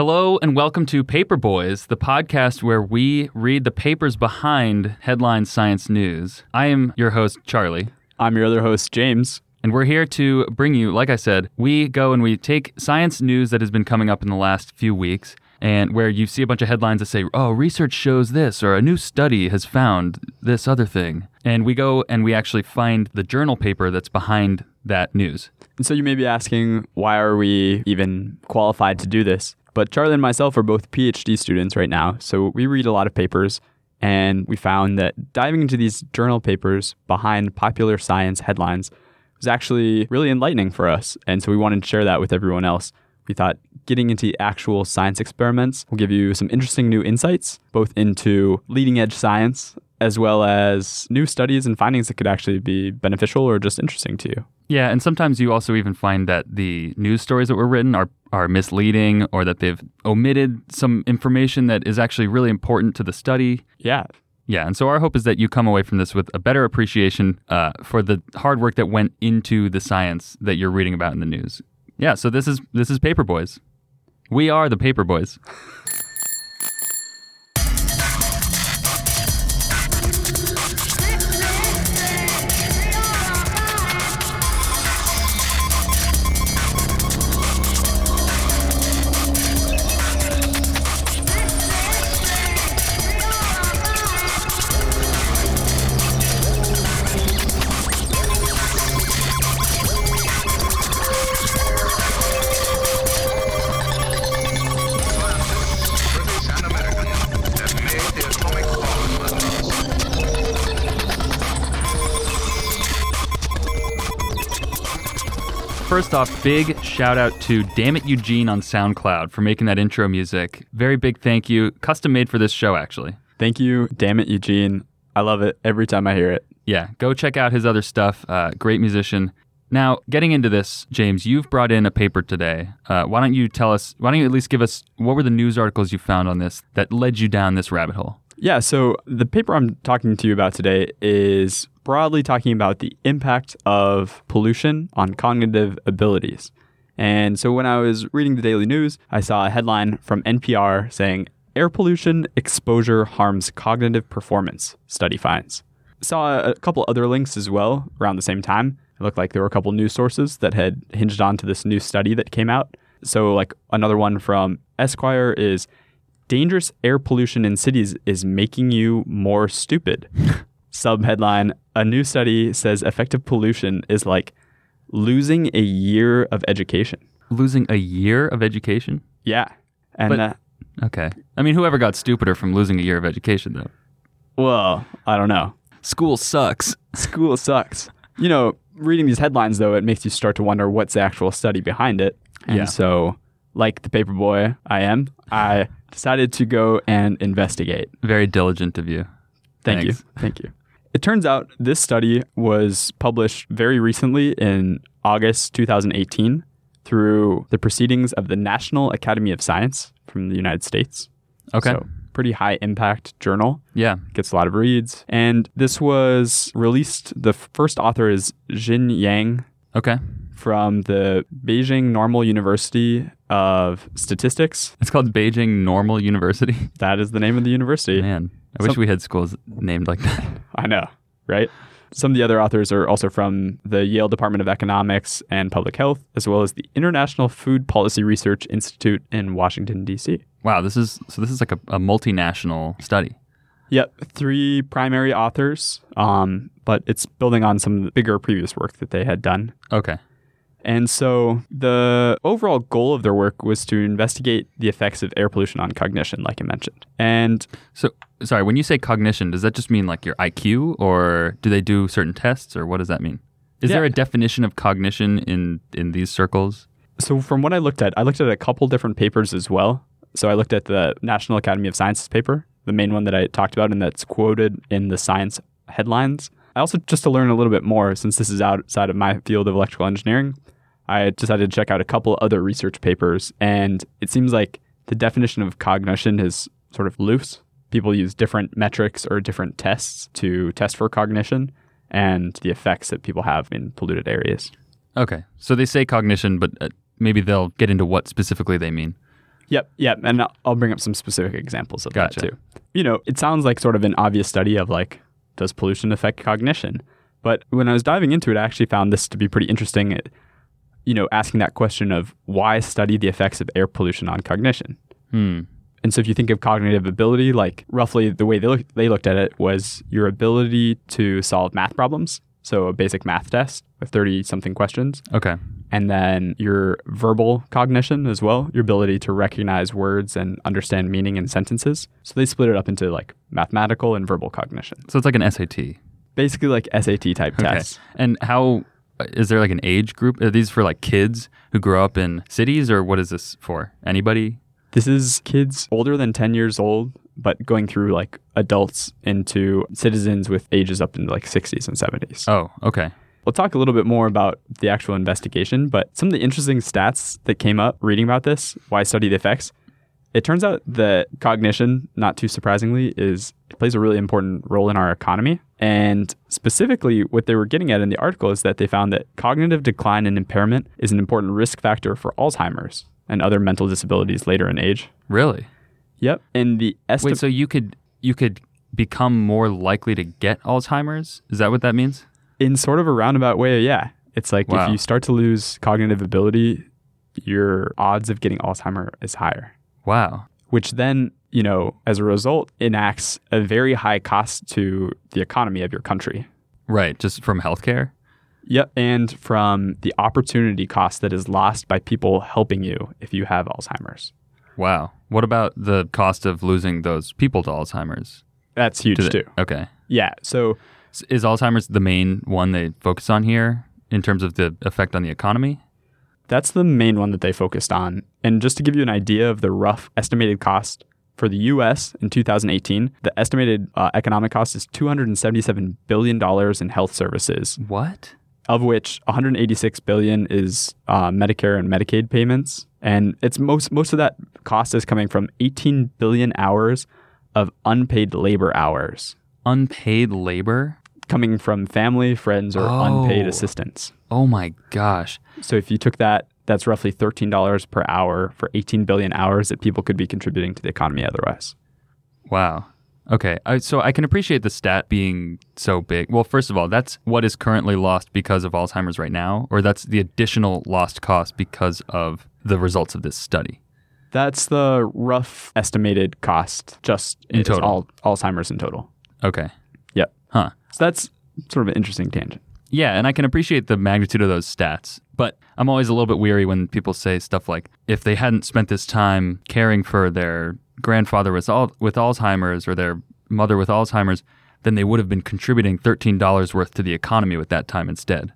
Hello and welcome to Paper Boys, the podcast where we read the papers behind headline science news. I am your host, Charlie. I'm your other host, James. And we're here to bring you, like I said, we go and we take science news that has been coming up in the last few weeks and where you see a bunch of headlines that say, oh, research shows this, or a new study has found this other thing. And we go and we actually find the journal paper that's behind that news. And so you may be asking, why are we even qualified to do this? But Charlie and myself are both PhD students right now, so we read a lot of papers, and we found that diving into these journal papers behind popular science headlines was actually really enlightening for us. And so we wanted to share that with everyone else. We thought getting into actual science experiments will give you some interesting new insights, both into leading edge science as well as new studies and findings that could actually be beneficial or just interesting to you. Yeah, and sometimes you also even find that the news stories that were written are, are misleading or that they've omitted some information that is actually really important to the study. Yeah. Yeah, and so our hope is that you come away from this with a better appreciation uh, for the hard work that went into the science that you're reading about in the news. Yeah, so this is this is Paper Boys. We are the Paper First off, big shout out to Damn It Eugene on SoundCloud for making that intro music. Very big thank you. Custom made for this show, actually. Thank you. Damn it, Eugene. I love it every time I hear it. Yeah, go check out his other stuff. Uh, great musician. Now, getting into this, James, you've brought in a paper today. Uh, why don't you tell us, why don't you at least give us what were the news articles you found on this that led you down this rabbit hole? Yeah, so the paper I'm talking to you about today is broadly talking about the impact of pollution on cognitive abilities. And so when I was reading the daily news, I saw a headline from NPR saying, Air pollution exposure harms cognitive performance, study finds. Saw a couple other links as well around the same time. It looked like there were a couple news sources that had hinged onto this new study that came out. So, like another one from Esquire is dangerous air pollution in cities is making you more stupid. Sub headline A new study says effective pollution is like losing a year of education. Losing a year of education? Yeah. And, But- uh, Okay. I mean, whoever got stupider from losing a year of education, though? well, I don't know. School sucks. School sucks. You know, reading these headlines, though, it makes you start to wonder what's the actual study behind it. And Yeah. so, like the paper boy I am, I decided to go and investigate. Very diligent of you. Thank Thanks. you. Thank you. It turns out this study was published very recently in August 2018 through the proceedings of the National Academy of Science from the United States. Okay. So, pretty high impact journal. Yeah. Gets a lot of reads. And this was released, the first author is Jin Yang Okay. from the Beijing Normal University of Statistics. It's called Beijing Normal University. That is the name of the university. Man, I wish Some- we had schools named like that. I know, right? Some of the other authors are also from the Yale Department of Economics and Public Health, as well as the International Food Policy Research Institute in Washington, D.C. Wow, this is so. This is like a, a multinational study. Yep, three primary authors, um, but it's building on some bigger previous work that they had done. Okay. And so the overall goal of their work was to investigate the effects of air pollution on cognition, like I mentioned. And So, sorry, when you say cognition, does that just mean like your IQ, or do they do certain tests, or what does that mean? Is Yeah. there a definition of cognition in in these circles? So from what I looked at, I looked at a couple different papers as well. So I looked at the National Academy of Sciences paper, the main one that I talked about and that's quoted in the science headlines. I also just to learn a little bit more since this is outside of my field of electrical engineering, I decided to check out a couple other research papers and it seems like the definition of cognition is sort of loose. People use different metrics or different tests to test for cognition and the effects that people have in polluted areas. Okay, so they say cognition, but uh, maybe they'll get into what specifically they mean. Yep, yep. And I'll- I'll bring up some specific examples of Gotcha. that too. You know, it sounds like sort of an obvious study of like, does pollution affect cognition? But when I was diving into it, I actually found this to be pretty interesting. It, you know, asking that question of why study the effects of air pollution on cognition. Hmm. And so if you think of cognitive ability, like roughly the way they, look, they looked at it was your ability to solve math problems. So a basic math test with 30 something questions. Okay. And then your verbal cognition as well, your ability to recognize words and understand meaning in sentences. So they split it up into like mathematical and verbal cognition. So it's like an SAT. Basically like SAT type Okay. tests. And how is there like an age group? Are these for like kids who grow up in cities, or what is this for? Anybody? This is kids older than 10 years old, but going through like adults into citizens with ages up into like 60s and 70s. Oh, okay. We'll talk a little bit more about the actual investigation, but some of the interesting stats that came up reading about this, why study the effects. It turns out that cognition, not too surprisingly, is plays a really important role in our economy. And specifically, what they were getting at in the article is that they found that cognitive decline and impairment is an important risk factor for Alzheimer's and other mental disabilities later in age. Really? Yep. And the Wait, so you could you could become more likely to get Alzheimer's? Is that what that means? in sort of a roundabout way, yeah. It's like Wow. if you start to lose cognitive ability, your odds of getting Alzheimer is higher, Wow. which then, you know, as a result, enacts a very high cost to the economy of your country. Right. Just from healthcare. Yep. And from the opportunity cost that is lost by people helping you if you have Alzheimer's. Wow. What about the cost of losing those people to Alzheimer's? That's huge too. Okay. Yeah. So Is Alzheimer's the main one they focus on here in terms of the effect on the economy? That's the main one that they focused on. And just to give you an idea of the rough estimated cost for the US in 2018, the estimated uh, economic cost is $277 billion in health services, What? of which 186 billion is uh, Medicare and Medicaid payments. And it's most most of that cost is coming from 18 billion hours of unpaid labor hours Unpaid labor? coming from family, friends, or Oh. unpaid assistance. Oh my gosh. So if you took that, that's roughly $13 per hour for 18 billion hours that people could be contributing to the economy otherwise. Wow. Okay. I, so I can appreciate the stat being so big. Well, first of all, that's what is currently lost because of Alzheimer's right now, or that's the additional lost cost because of the results of this study. That's the rough estimated cost just In total. all Alzheimer's in total. Okay. Yep. Huh. So that's sort of an interesting tangent. Yeah, and I can appreciate the magnitude of those stats, but I'm always a little bit weary when people say stuff like, if they hadn't spent this time caring for their grandfather with, al- with Alzheimer's or their mother with Alzheimer's, then they would have been contributing $13 worth to the economy with that time instead.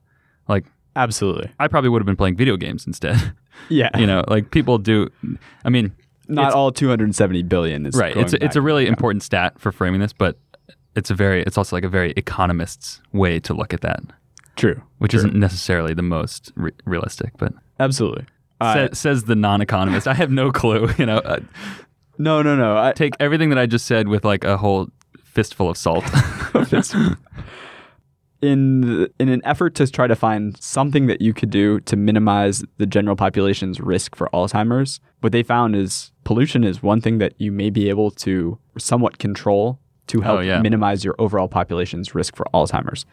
Like, Absolutely. I probably would have been playing video games instead. Yeah. you know, like people do. I mean, Not all 270 billion is right. It's a, it's a really important stat for framing this, but it's a very, it's also like a very economist's way to look at that, true. which True. isn't necessarily the most re- realistic, but. absolutely. Uh, Sa- says the non-economist. I have no clue. You know, uh, no, no, no. I, take everything that I just said with like a whole fistful of salt. in the- in an effort to try to find something that you could do to minimize the general population's risk for Alzheimer's, what they found is pollution is one thing that you may be able to somewhat control to help Oh, yeah. minimize your overall population's risk for Alzheimer's.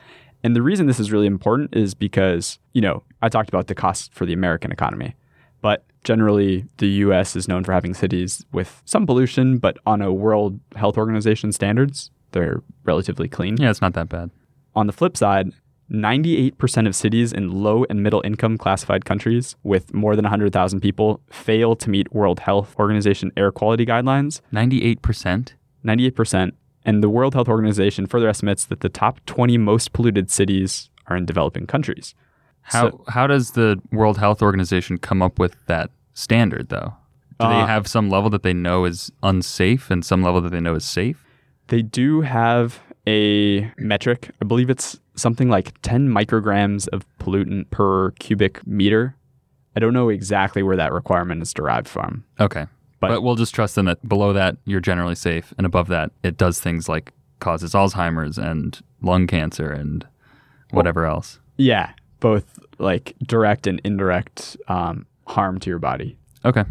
And the reason this is really important is because, you know, I talked about the cost for the American economy, but generally the US is known for having cities with some pollution, but on a World Health Organization standards, they're relatively clean. yeah, it's not that bad. On the flip side, 98% of cities in low and middle income classified countries with more than 100,000 people fail to meet World Health Organization air quality guidelines. Ninety-eight percent. 98%. And the World Health Organization further estimates that the top 20 most polluted cities are in developing countries. How So- how does the World Health Organization come up with that standard though? Do they Uh, have some level that they know is unsafe and some level that they know is safe? They do have a metric. I believe it's something like 10 micrograms of pollutant per cubic meter. I don't know exactly where that requirement is derived from. Okay. But, But- we'll just trust them that below that you're generally safe and above that it does things like causes Alzheimer's and lung cancer and whatever else. Yeah, both like direct and indirect um, harm to your body. Okay.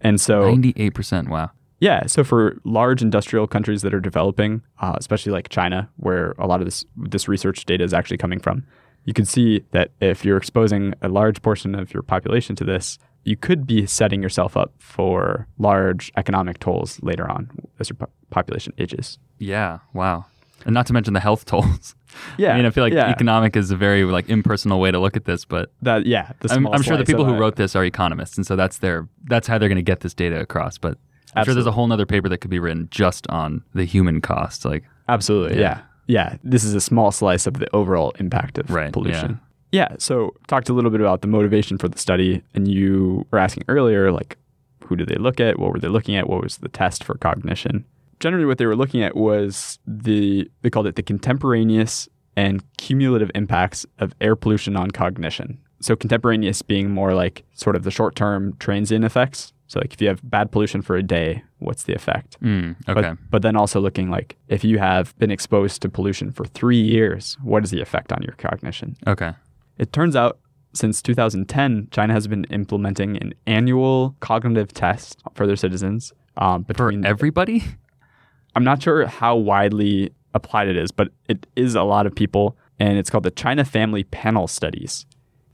And so 98%. Wow. Yeah, so for large industrial countries that are developing, uh, especially like China, where a lot of this this research data is actually coming from, you can see that if you're exposing a large portion of your population to this, you could be setting yourself up for large economic tolls later on as your po- population ages. Yeah. Wow. And not to mention the health tolls. Yeah, I mean, I feel like yeah. economic is a very like impersonal way to look at this, but That yeah, the I'm, I'm sure the people who wrote this are economists, and so that's their that's how they're going to get this data across. But I'm sure there's a whole nother paper that could be written just on the human cost. Like, Absolutely. Yeah. Yeah. Yeah. This is a small slice of the overall impact of Right, pollution. Yeah. So talked a little bit about the motivation for the study and you were asking earlier, like, who did they look at? What were they looking at? What was the test for cognition? Generally what they were looking at was the they called it the contemporaneous and cumulative impacts of air pollution on cognition. So contemporaneous being more like sort of the short term transient effects. So like if you have bad pollution for a day, what's the effect? mm, okay, But, but then also looking like if you have been exposed to pollution for three years, what is the effect on your cognition? okay, It turns out since 2010, China has been implementing an annual cognitive test for their citizens. Um, for between, everybody. I'm not sure how widely applied it is, but it is a lot of people, and it's called the China Family Panel Studies.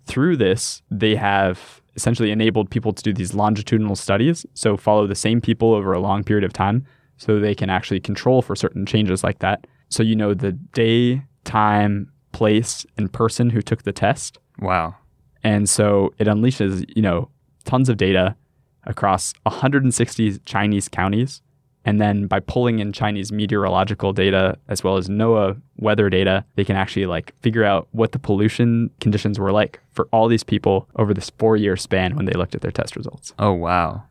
Through this, they have essentially enabled people to do these longitudinal studies, so follow the same people over a long period of time, so they can actually control for certain changes like that. So you know the day, time, place, and person who took the test. Wow. And so it unleashes, you know, tons of data across 160 Chinese counties. And then by pulling in Chinese meteorological data as well as NOAA weather data, they can actually like figure out what the pollution conditions were like for all these people over this four year span when they looked at their test results. Oh wow.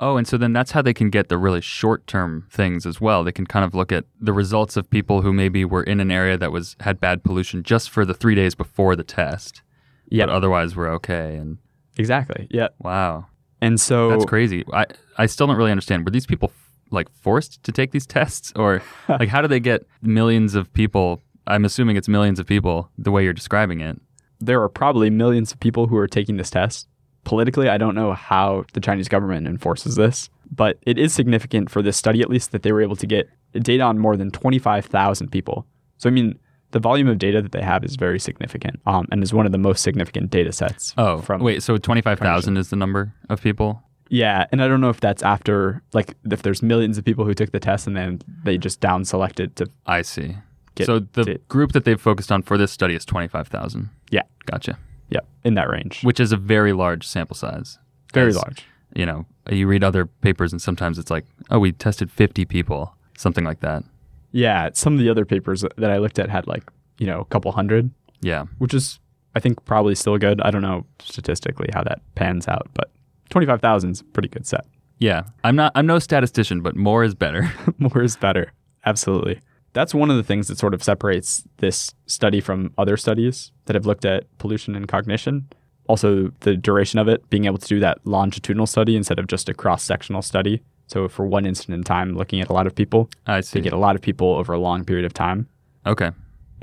Oh, and so then that's how they can get the really short term things as well. They can kind of look at the results of people who maybe were in an area that was had bad pollution just for the three days before the test. Yeah, But otherwise we're okay. And exactly. Yeah. wow. And so That's crazy. I, I still don't really understand. Were these people like forced to take these tests or like how do they get millions of people? I'm assuming it's millions of people the way you're describing it. there are probably millions of people who are taking this test. Politically, I don't know how the Chinese government enforces this, but it is significant for this study, at least, that they were able to get data on more than 25,000 people. So, I mean, the volume of data that they have is very significant um, and is one of the most significant data sets. Oh, from wait, so 25,000 is the number of people? Yeah. And I don't know if that's after, like, if there's millions of people who took the test and then they just down selected to I see. so the to- group that they've focused on for this study is 25,000. yeah. Gotcha. Yeah. In that range. Which is a very large sample size. Very large. You know, you read other papers and sometimes it's like, oh, we tested 50 people, something like that. Yeah. Some of the other papers that I looked at had, like, you know, a couple hundred. Yeah. which is I think probably still good. I don't know statistically how that pans out, but 25,000 is a pretty good set. Yeah. I'm not I'm no statistician, but more is better. More is better. Absolutely. That's one of the things that sort of separates this study from other studies that have looked at pollution and cognition. Also, the duration of it, being able to do that longitudinal study instead of just a cross sectional study. So, for one instant in time, looking at a lot of people, I to see. get a lot of people over a long period of time. Okay.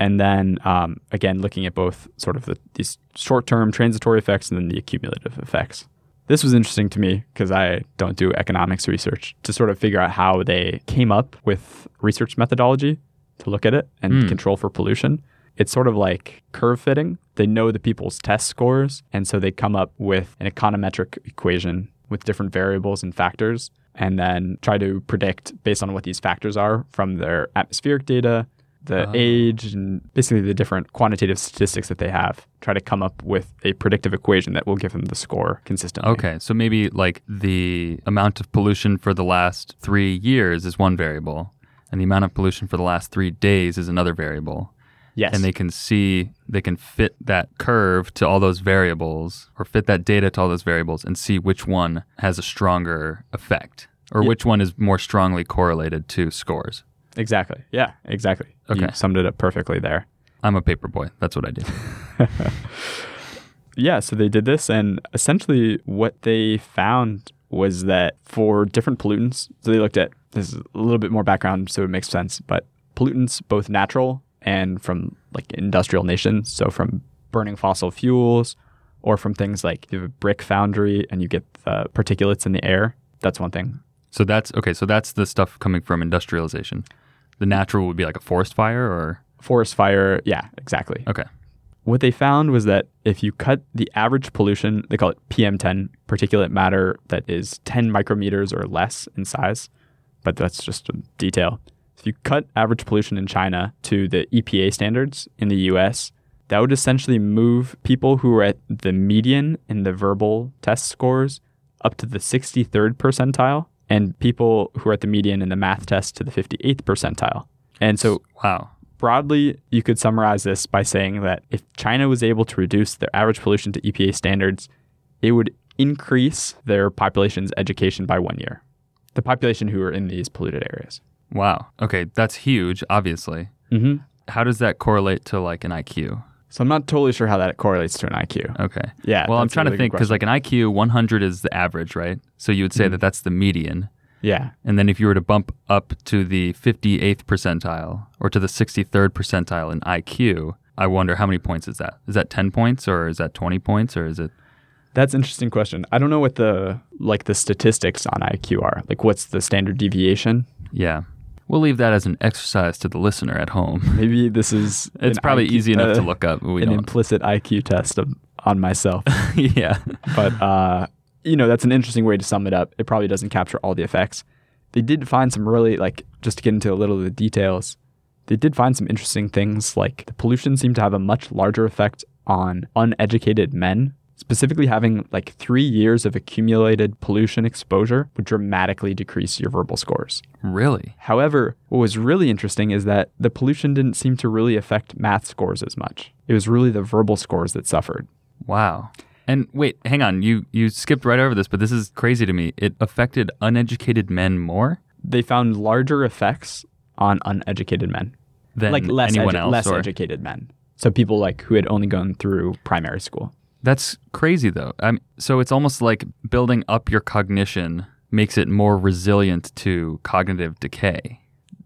and then um, again looking at both sort of the, these short-term transitory effects and then the accumulative effects this was interesting to me because i don't do economics research to sort of figure out how they came up with research methodology to look at it and Hmm. control for pollution it's sort of like curve fitting they know the people's test scores and so they come up with an econometric equation with different variables and factors and then try to predict based on what these factors are from their atmospheric data the Oh. age and basically the different quantitative statistics that they have try to come up with a predictive equation that will give them the score consistently Okay. So maybe like the amount of pollution for the last three years is one variable, and the amount of pollution for the last three days is another variable. yes And they can see, they can fit that curve to all those variables or fit that data to all those variables and see which one has a stronger effect or Yeah. which one is more strongly correlated to scores. Exactly yeah exactly you Okay. summed it up perfectly there I'm a paper boy. That's what I do. yeah so they did this and essentially what they found was that for different pollutants so they looked at this is a little bit more background so it makes sense but pollutants both natural and from like industrial nations so from burning fossil fuels or from things like you have a brick foundry and you get the particulates in the air That's one thing. So that's okay. So that's the stuff coming from industrialization. The natural would be like a forest fire, or Forest fire, yeah, exactly. okay, What they found was that if you cut the average pollution, they call it PM10, particulate matter that is 10 micrometers or less in size, but that's just a detail. If you cut average pollution in China to the EPA standards in the US, that would essentially move people who are at the median in the verbal test scores up to the 63rd percentile, and people who are at the median in the math test to the 58th percentile. And so wow, broadly, you could summarize this by saying that if China was able to reduce their average pollution to EPA standards, it would increase their population's education by one year. The population who are in these polluted areas. wow. Okay, that's huge. Obviously, Mm-hmm. how does that correlate to like an IQ? So I'm not totally sure how that correlates to an IQ. Okay. Yeah. Well, I'm trying to really good think because like an IQ 100 is the average, right? So you would say Mhm. that that's the median. yeah, And then if you were to bump up to the 58th percentile or to the 63rd percentile in IQ, I wonder how many points is that? Is that 10 points or is that 20 points or is it that's an interesting question. I don't know what the like the statistics on IQ are. Like, what's the standard deviation? Yeah. We'll leave that as an exercise to the listener at home. Maybe this is It's probably IQ easy enough to uh, look up. We an don't. implicit IQ test of, on myself. yeah. but uh, you know that's an interesting way to sum it up. It probably doesn't capture all the effects. They did find some really like just to get into a little of the details. They did find some interesting things like the pollution seemed to have a much larger effect on uneducated men. Specifically, having like three years of accumulated pollution exposure would dramatically decrease your verbal scores. Really? However, what was really interesting is that the pollution didn't seem to really affect math scores as much. It was really the verbal scores that suffered. Wow. And wait, hang on. You you skipped right over this, but this is crazy to me. It affected uneducated men more They found larger effects on uneducated men. than like less anyone edu- else. less or- educated men. So people like who had only gone through primary school. That's crazy though. I'm, so it's almost like building up your cognition makes it more resilient to cognitive decay.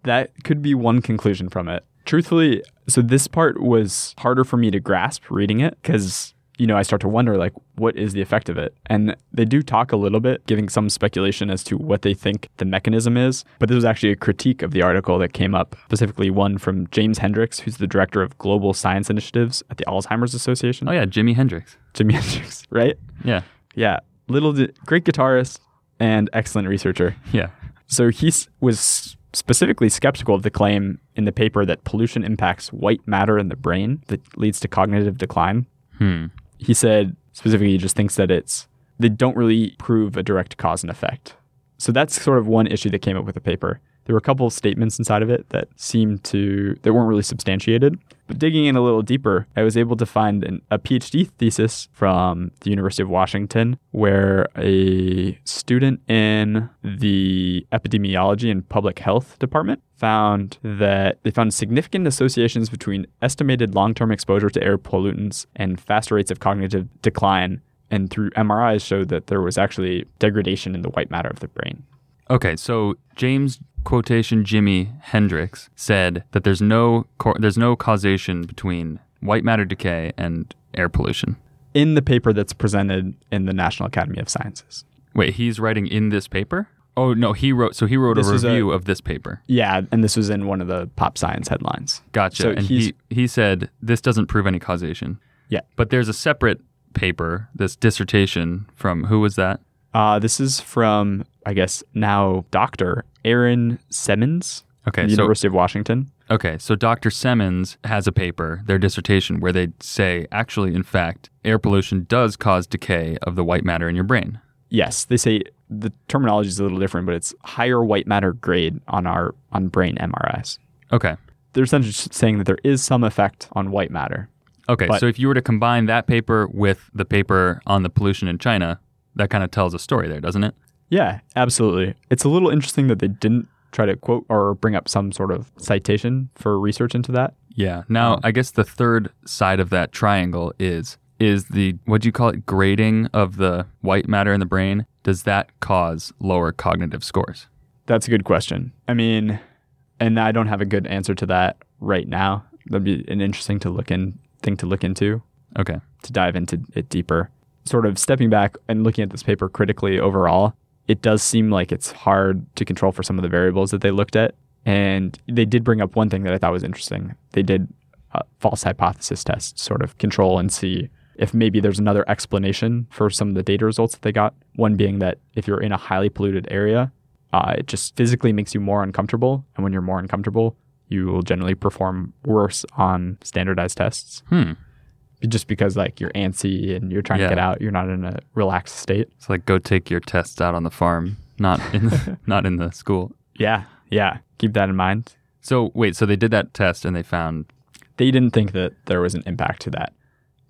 That could be one conclusion from it. Truthfully, so this part was harder for me to grasp reading it because you know I start to wonder like what is the effect of it, and they do talk a little bit, giving some speculation as to what they think the mechanism is. But this was actually a critique of the article that came up, specifically one from James Hendrix, who's the director of global science initiatives at the Alzheimer's Association. Oh yeah, Jimi Hendrix. Jimi Hendrix, right? Yeah. Yeah, little di- great guitarist and excellent researcher. Yeah. So he s- was specifically skeptical of the claim in the paper that pollution impacts white matter in the brain that leads to cognitive decline. Hmm. He said specifically he just thinks that it's they don't really prove a direct cause and effect. So that's sort of one issue that came up with the paper. There were a couple of statements inside of it that seemed to that weren't really substantiated. But digging in a little deeper, I was able to find an, a PhD thesis from the University of Washington where a student in the epidemiology and public health department found that they found significant associations between estimated long-term exposure to air pollutants and faster rates of cognitive decline and through MRIs showed that there was actually degradation in the white matter of the brain. Okay, so James quotation Jimmy Hendrix said that there's no cor- there's no causation between white matter decay and air pollution. In the paper that's presented in the National Academy of Sciences. Wait, he's writing in this paper? Oh no, he wrote. So he wrote This a was a- review of this paper. Yeah, and this was in one of the pop science headlines. Gotcha. So and he he said this doesn't prove any causation. Yeah. But there's a separate paper, this dissertation from who was that? Uh, this is from, I guess, now Dr. Erin Semmens, Okay, the so University of Washington. okay, so Dr. Semmens has a paper, their dissertation, where they say actually, in fact, air pollution does cause decay of the white matter in your brain. Yes, they say the terminology is a little different, but it's higher white matter grade on our on brain MRIs. Okay. They're essentially saying that there is some effect on white matter. Okay, But- so if you were to combine that paper with the paper on the pollution in China, that kind of tells a story there, doesn't it? Yeah, absolutely. It's a little interesting that they didn't try to quote or bring up some sort of citation for research into that. Yeah. Now, Um, I guess the third side of that triangle is is the what do you call it grading of the white matter in the brain? Does that cause lower cognitive scores? That's a good question. I mean, and I don't have a good answer to that right now. That'd be an interesting to look in thing to look into Okay. to dive into it deeper. Sort of stepping back and looking at this paper critically overall, it does seem like it's hard to control for some of the variables that they looked at. And they did bring up one thing that I thought was interesting. They did a false hypothesis test, sort of control and see if maybe there's another explanation for some of the data results that they got. One being that if you're in a highly polluted area, uh, it just physically makes you more uncomfortable. And when you're more uncomfortable, you will generally perform worse on standardized tests Hmm. just because like you're antsy and you're trying Yeah. to get out. You're not in a relaxed state. It's like go take your tests out on the farm, not in the, not in the school. Yeah. Yeah. Keep that in mind. So wait, so they did that test and they found They didn't think that there was an impact to that.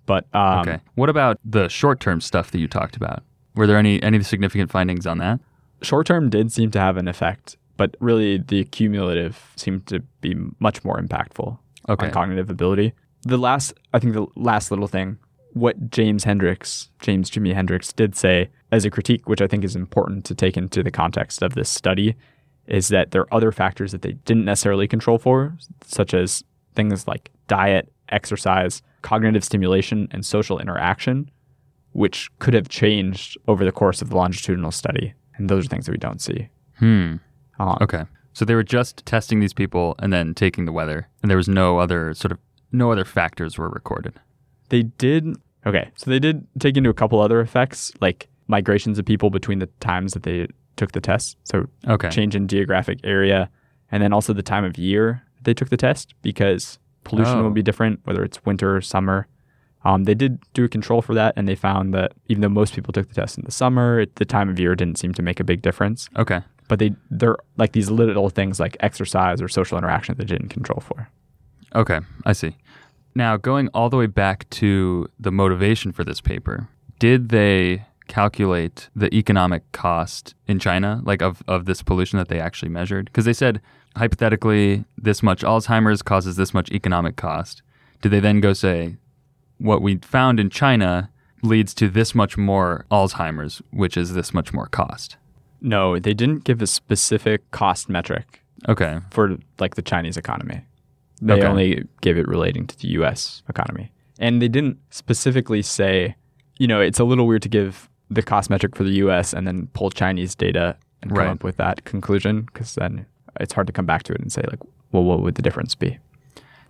But um, okay. What about the short-term stuff that you talked about? Were there any any significant findings on that? short term did seem to have an effect, but really the cumulative seemed to be much more impactful Okay. on cognitive ability. The last, I think, the last little thing, what James Hendrix, James Jimmy Hendrix, did say as a critique, which I think is important to take into the context of this study, is that there are other factors that they didn't necessarily control for, such as things like diet, exercise, cognitive stimulation, and social interaction, which could have changed over the course of the longitudinal study. And those are things that we don't see. Hmm. Um, Okay. So they were just testing these people and then taking the weather, and there was no other sort of no other factors were recorded. They did okay, so they did take into a couple other effects, like migrations of people between the times that they took the test. So Okay. change in geographic area, and then also the time of year they took the test because pollution Oh. will be different whether it's winter or summer. Um, they did do a control for that, and they found that even though most people took the test in the summer, it, the time of year didn't seem to make a big difference. Okay. But they they're like these little things like exercise or social interaction that they didn't control for. Okay, I see. Now, going all the way back to the motivation for this paper, did they calculate the economic cost in China, like of, of this pollution that they actually measured? Because they said, hypothetically, this much Alzheimer's causes this much economic cost. Do they then go say, what we found in China leads to this much more Alzheimer's, which is this much more cost? No, they didn't give a specific cost metric Okay. for like the Chinese economy. They Okay. only gave it relating to the US economy. And they didn't specifically say, you know, it's a little weird to give the cost metric for the US and then pull Chinese data and come up with that conclusion because then it's hard to come back to it and say like, well, what would the difference be?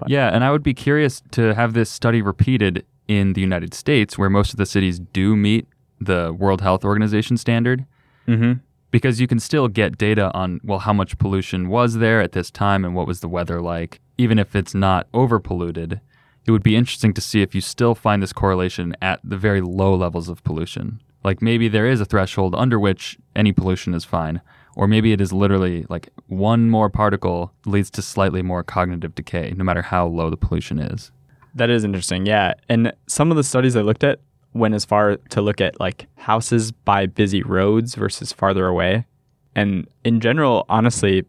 Yeah, and I would be curious to have this study repeated in the United States, where most of the cities do meet the World Health Organization standard, Mm-hmm. because you can still get data on, well, how much pollution was there at this time and what was the weather like. Even if it's not overpolluted, it would be interesting to see if you still find this correlation at the very low levels of pollution. Like maybe there is a threshold under which any pollution is fine, or maybe it is literally like one more particle leads to slightly more cognitive decay, no matter how low the pollution is. That is interesting. Yeah. And some of the studies I looked at went as far to look at like houses by busy roads versus farther away. And in general, honestly,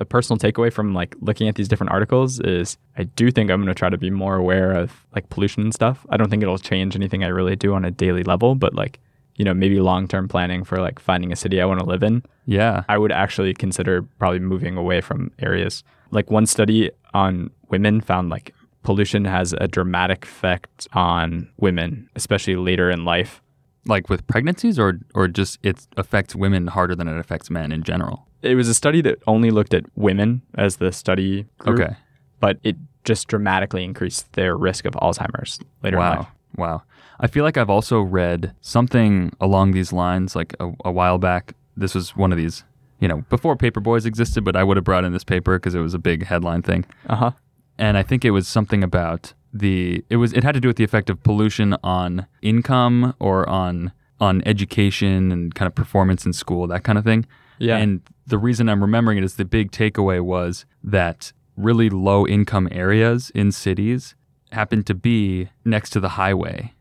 a personal takeaway from like looking at these different articles is I do think I'm going to try to be more aware of like pollution and stuff. I don't think it'll change anything I really do on a daily level, but like, you know, maybe long-term planning for like finding a city I want to live in. Yeah. I would actually consider probably moving away from areas. Like one study on women found like pollution has a dramatic effect on women, especially later in life. Like with pregnancies or or just it affects women harder than it affects men in general. It was a study that only looked at women as the study group, Okay. but it just dramatically increased their risk of Alzheimer's later in Wow. life. Wow. I feel like I've also read something along these lines like a, a while back. This was one of these, you know, before Paperboys existed, but I would have brought in this paper because it was a big headline thing. Uh-huh. And I think it was something about the it was it had to do with the effect of pollution on income or on on education and kind of performance in school, that kind of thing. Yeah. And the reason I'm remembering it is the big takeaway was that really low income areas in cities happen to be next to the highway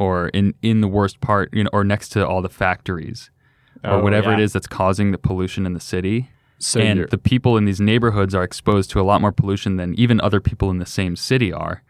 or in, in the worst part, you know, or next to all the factories or Oh, whatever it yeah. is that's causing the pollution in the city. So and the people in these neighborhoods are exposed to a lot more pollution than even other people in the same city are.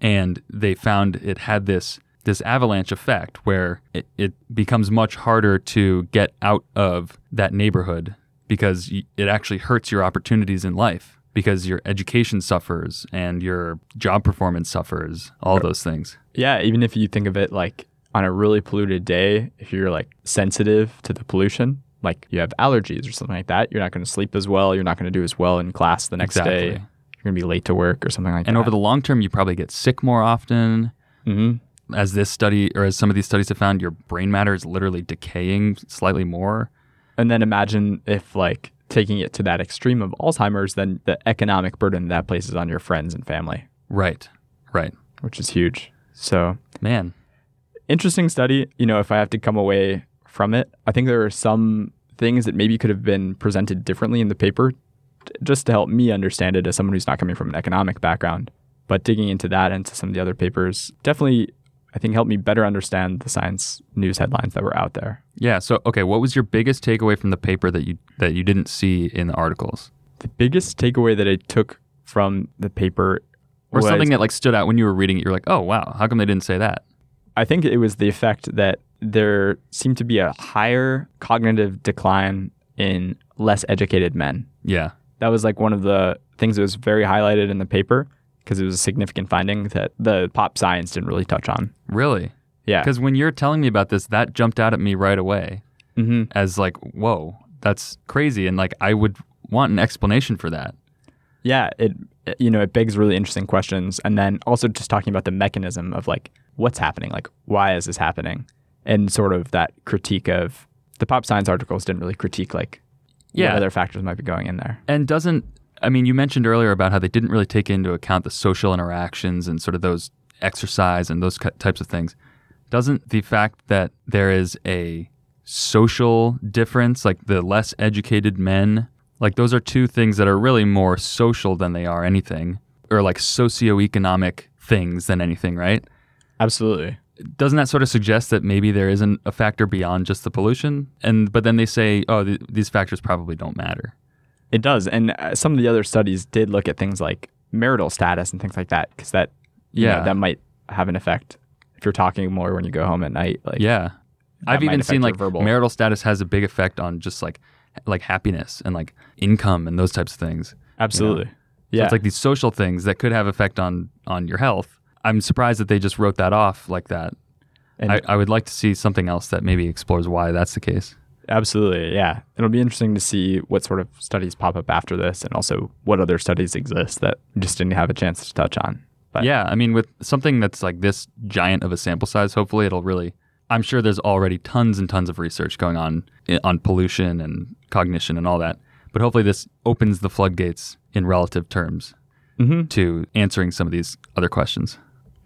And they found it had this this avalanche effect where it, it becomes much harder to get out of that neighborhood because it actually hurts your opportunities in life because your education suffers and your job performance suffers, all those things. Yeah, even if you think of it like on a really polluted day, if you're like sensitive to the pollution, like you have allergies or something like that, you're not going to sleep as well. You're not going to do as well in class the next day. You're going to be late to work or something like And that. And over the long term, you probably get sick more often. hmm As this study, or as some of these studies have found, your brain matter is literally decaying slightly more. And then imagine if like taking it to that extreme of Alzheimer's, then the economic burden that places on your friends and family, Right. Right. which is huge. So Man. interesting study. You know, if I have to come away from it, I think there are some things that maybe could have been presented differently in the paper t- just to help me understand it as someone who's not coming from an economic background. But digging into that and to some of the other papers definitely, I think, helped me better understand the science news headlines that were out there. Yeah. So, okay, what was your biggest takeaway from the paper that you that you didn't see in the articles, The biggest takeaway that I took from the paper or was, something that like stood out when you were reading it? You're like, oh wow, how come they didn't say that? I think it was the effect that there seemed to be a higher cognitive decline in less educated men. Yeah. that was like one of the things that was very highlighted in the paper because it was a significant finding that the pop science didn't really touch on. Really? Yeah. Because when you're telling me about this, that jumped out at me right away hmm as like, whoa, that's crazy, and like I would want an explanation for that. Yeah. It, it- you know, it begs really interesting questions. And then also just talking about the mechanism of like what's happening, like why is this happening? And sort of that critique of the pop science articles didn't really critique like Yeah. what other factors might be going in there. And doesn't I mean you mentioned earlier about how they didn't really take into account the social interactions and sort of those exercise and those types of things. Doesn't the fact that there is a social difference, like the less educated men, like those are two things that are really more social than they are anything, or like socioeconomic things than anything, right? Absolutely. doesn't that sort of suggest that maybe there isn't a factor beyond just the pollution? And but then they say, oh, th- these factors probably don't matter. It does. And uh, some of the other studies did look at things like marital status and things like that because that, you know, Yeah. that might have an effect if you're talking more when you go home at night. Like, Yeah, I've even seen like verbal- marital status has a big effect on just like like happiness and like income and those types of things. absolutely. So Yeah. it's like these social things that could have effect on on your health. I'm surprised that they just wrote that off like that. And- I, I would like to see something else that maybe explores why that's the case. Absolutely, yeah. It'll be interesting to see what sort of studies pop up after this, and also what other studies exist that just didn't have a chance to touch on. But Yeah, I mean, with something that's like this giant of a sample size, hopefully it'll really. I'm sure there's already tons and tons of research going on on pollution and cognition and all that, but hopefully this opens the floodgates in relative terms Mhm. to answering some of these other questions.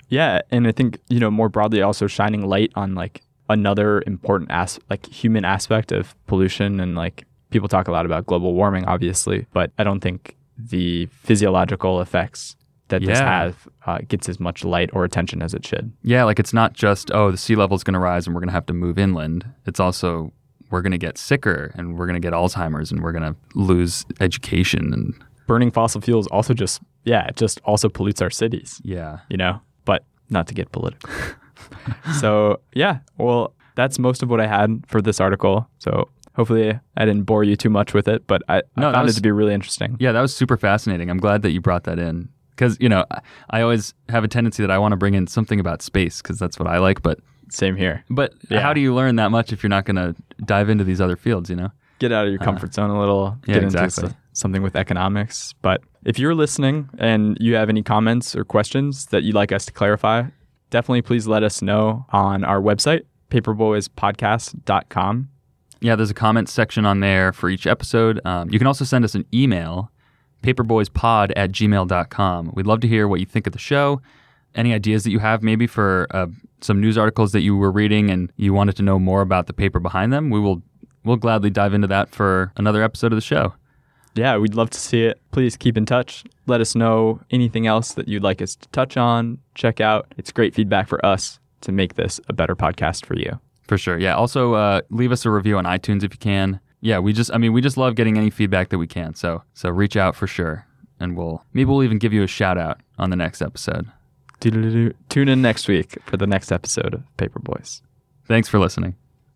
yeah, and I think you know more broadly also shining light on like another important as like human aspect of pollution and like people talk a lot about global warming, obviously, but I don't think the physiological effects that this has uh, gets as much light or attention as it should. Yeah, like it's not just oh the sea level is going to rise and we're going to have to move inland. It's also we're going to get sicker and we're going to get Alzheimer's and we're going to lose education and Burning fossil fuels also just yeah, it just also pollutes our cities. yeah. you know, but not to get political. so, yeah, well, that's most of what I had for this article. So, hopefully, I didn't bore you too much with it, but I, No, I found was- it to be really interesting. Yeah, that was super fascinating. I'm glad that you brought that in because you know I- always have a tendency that I want to bring in something about space because that's what I like. But Same here. but Yeah. how do you learn that much if you're not going to dive into these other fields? You know? Get out of your uh, comfort zone a little, yeah, get into exactly. something with economics. But if you're listening and you have any comments or questions that you'd like us to clarify, definitely please let us know on our website, paperboyspodcast.com. Yeah, there's a comment section on there for each episode. Um, you can also send us an email, paperboyspod at gmail.com. We'd love to hear what you think of the show. Any ideas that you have, maybe for uh, some news articles that you were reading and you wanted to know more about the paper behind them, we will we'll gladly dive into that for another episode of the show. Yeah, we'd love to see it. Please keep in touch. Let us know anything else that you'd like us to touch on, check out. It's great feedback for us to make this a better podcast for you. For sure. Yeah. Also, uh, leave us a review on iTunes if you can. Yeah, we just, I mean, we just love getting any feedback that we can. So, so reach out for sure, and we'll maybe we'll even give you a shout out on the next episode. Tune in next week for the next episode of Paper Boys. Thanks for listening.